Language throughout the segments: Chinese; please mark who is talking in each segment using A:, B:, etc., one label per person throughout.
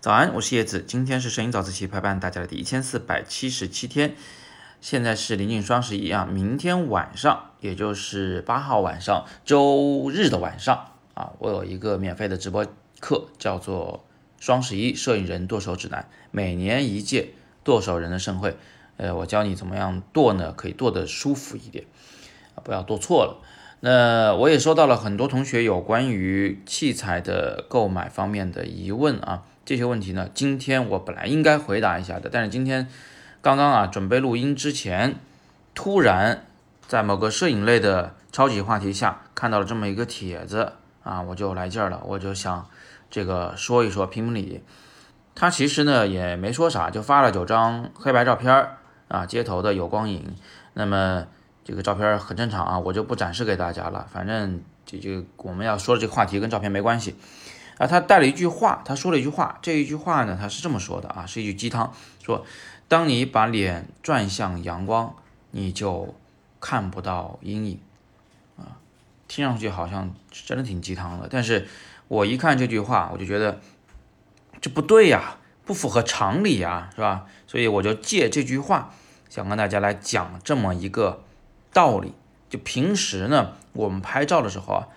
A: 早安，我是叶子，今天是摄影早自习陪伴大家的第一千四百七十七天，现在是临近双十一啊，明天晚上，也就是八号晚上，周日的晚上。啊，我有一个免费的直播课，叫做双十一摄影人剁手指南，每年一届剁手人的盛会，呃，我教你怎么样剁呢，可以剁得舒服一点啊，不要剁错了。那我也收到了很多同学有关于器材的购买方面的疑问啊。这些问题呢，今天我本来应该回答一下的，但是今天刚刚啊准备录音之前，突然在某个摄影类的超级话题下看到了这么一个帖子啊，我就来劲儿了，我就想这个说一说评评理。他其实呢也没说啥，就发了九张黑白照片儿啊，街头的有光影。那么这个照片很正常啊，我就不展示给大家了，反正这就我们要说的这个话题跟照片没关系。啊，他带了一句话，他说了一句话，这一句话呢，他是这么说的啊，是一句鸡汤，说，当你把脸转向阳光，你就看不到阴影，啊，听上去好像真的挺鸡汤的，但是我一看这句话，我就觉得这不对呀，不符合常理呀，是吧？所以我就借这句话，想跟大家来讲这么一个道理。就平时呢，我们拍照的时候啊，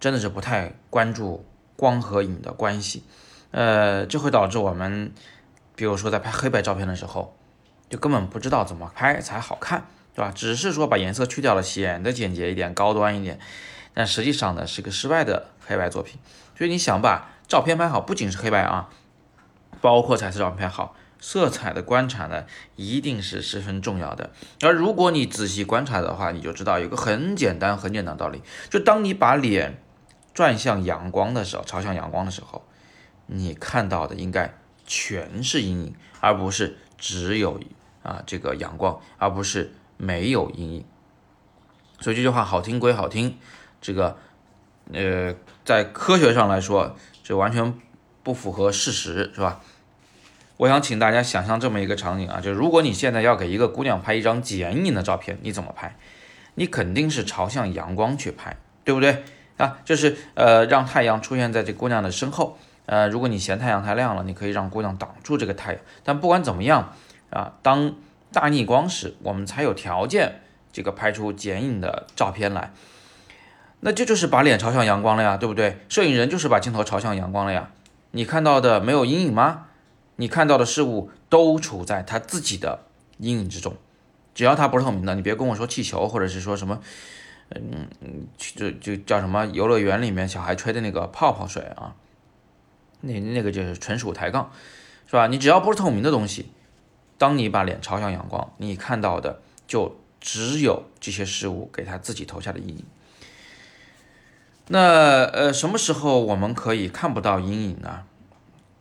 A: 真的是不太关注。光和影的关系，呃，这会导致我们，比如说在拍黑白照片的时候，就根本不知道怎么拍才好看，对吧？只是说把颜色去掉了，显得简洁一点、高端一点，但实际上呢是个失败的黑白作品。所以你想把照片拍好，不仅是黑白啊，包括彩色照片拍好，色彩的观察呢一定是十分重要的。而如果你仔细观察的话，你就知道有个很简单、很简单的道理，就当你把脸。转向阳光的时候，朝向阳光的时候，你看到的应该全是阴影，而不是只有啊这个阳光，而不是没有阴影。所以这句话好听归好听，这个呃在科学上来说，这完全不符合事实，是吧？我想请大家想象这么一个场景啊，就如果你现在要给一个姑娘拍一张剪影的照片，你怎么拍？你肯定是朝向阳光去拍，对不对？啊，就是呃，让太阳出现在这姑娘的身后。呃，如果你嫌太阳太亮了，你可以让姑娘挡住这个太阳。但不管怎么样啊，当大逆光时，我们才有条件这个拍出剪影的照片来。那这就是把脸朝向阳光了呀，对不对？摄影人就是把镜头朝向阳光了呀。你看到的没有阴影吗？你看到的事物都处在他自己的阴影之中，只要它不是透明的，你别跟我说气球或者是说什么。嗯嗯，就就叫什么游乐园里面小孩吹的那个泡泡水啊，那那个就是纯属抬杠，是吧？你只要不是透明的东西，当你把脸朝向阳光，你看到的就只有这些事物给他自己投下的阴影。那呃，什么时候我们可以看不到阴影呢？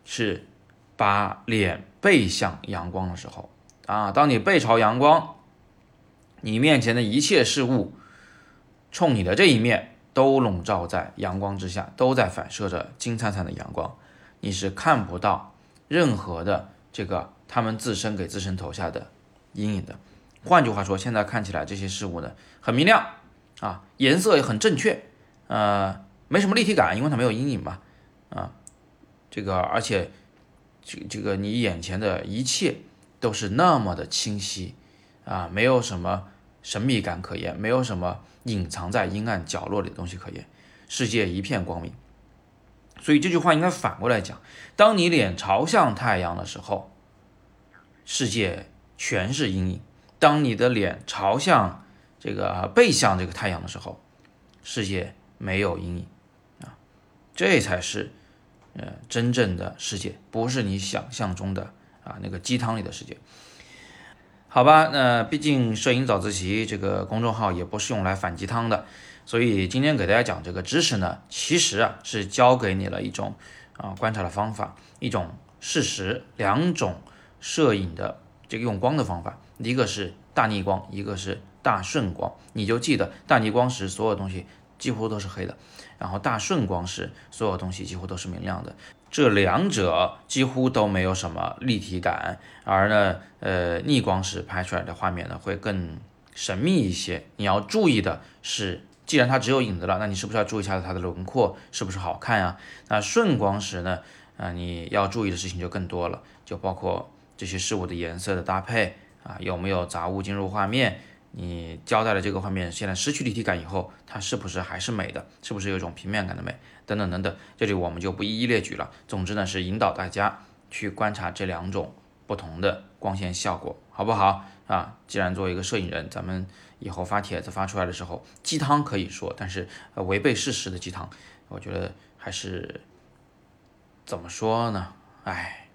A: 是把脸背向阳光的时候啊。当你背朝阳光，你面前的一切事物。冲你的这一面都笼罩在阳光之下，都在反射着金灿灿的阳光，你是看不到任何的这个他们自身给自身投下的阴影的。换句话说，现在看起来这些事物呢很明亮啊，颜色也很正确，呃，没什么立体感，因为它没有阴影嘛，啊，这个而且这这个你眼前的一切都是那么的清晰啊，没有什么神秘感可言，没有什么。隐藏在阴暗角落里的东西可言，世界一片光明。所以这句话应该反过来讲：当你脸朝向太阳的时候，世界全是阴影；当你的脸朝向这个背向这个太阳的时候，世界没有阴影啊！这才是呃真正的世界，不是你想象中的啊那个鸡汤里的世界。好吧，那毕竟摄影早自习这个公众号也不是用来反鸡汤的，所以今天给大家讲这个知识呢，其实啊是教给你了一种啊观察的方法，一种事实，两种摄影的这个用光的方法，一个是大逆光，一个是大顺光，你就记得大逆光时所有东西几乎都是黑的，然后大顺光时所有东西几乎都是明亮的。这两者几乎都没有什么立体感，而呢，呃，逆光时拍出来的画面呢会更神秘一些。你要注意的是既然它只有影子了，那你是不是要注意一下它的轮廓是不是好看呀？那顺光时呢，啊，你要注意的事情就更多了，就包括这些事物的颜色的搭配啊，有没有杂物进入画面？你交代的这个画面现在失去立体感以后，它是不是还是美的？是不是有一种平面感的美？等等等等，这里我们就不一一列举了。总之呢，是引导大家去观察这两种不同的光线效果，好不好啊？既然作为一个摄影人，咱们以后发帖子发出来的时候，鸡汤可以说，但是违背事实的鸡汤，我觉得还是怎么说呢？哎，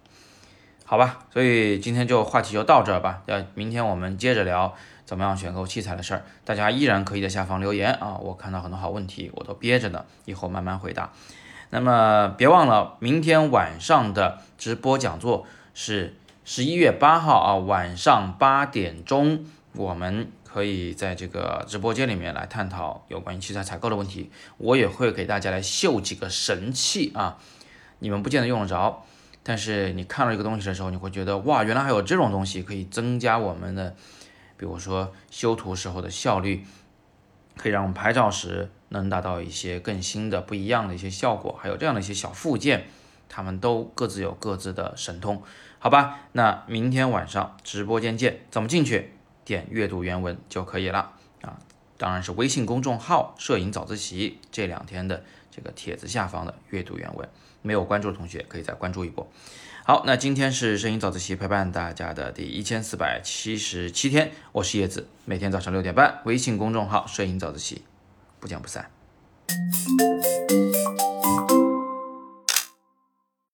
A: 好吧，所以今天就话题就到这儿吧。要明天我们接着聊。怎么样选购器材的事儿，大家依然可以在下方留言啊！我看到很多好问题，我都憋着呢，以后慢慢回答。那么别忘了，明天晚上的直播讲座是十一月八号啊，晚上八点钟，我们可以在这个直播间里面来探讨有关于器材采购的问题。我也会给大家来秀几个神器啊，你们不见得用得着，但是你看到一个东西的时候，你会觉得哇，原来还有这种东西可以增加我们的。比如说修图时候的效率，可以让我们拍照时能达到一些更新的、不一样的一些效果，还有这样的一些小附件，他们都各自有各自的神通，好吧？那明天晚上直播间见，怎么进去？点阅读原文就可以了啊，当然是微信公众号“摄影早自习”这两天的这个帖子下方的阅读原文，没有关注的同学可以再关注一波。好，那今天是摄影早自习陪伴大家的第一千四百七十七天，我是叶子，每天早上六点半，微信公众号“摄影早自习”，不见不散。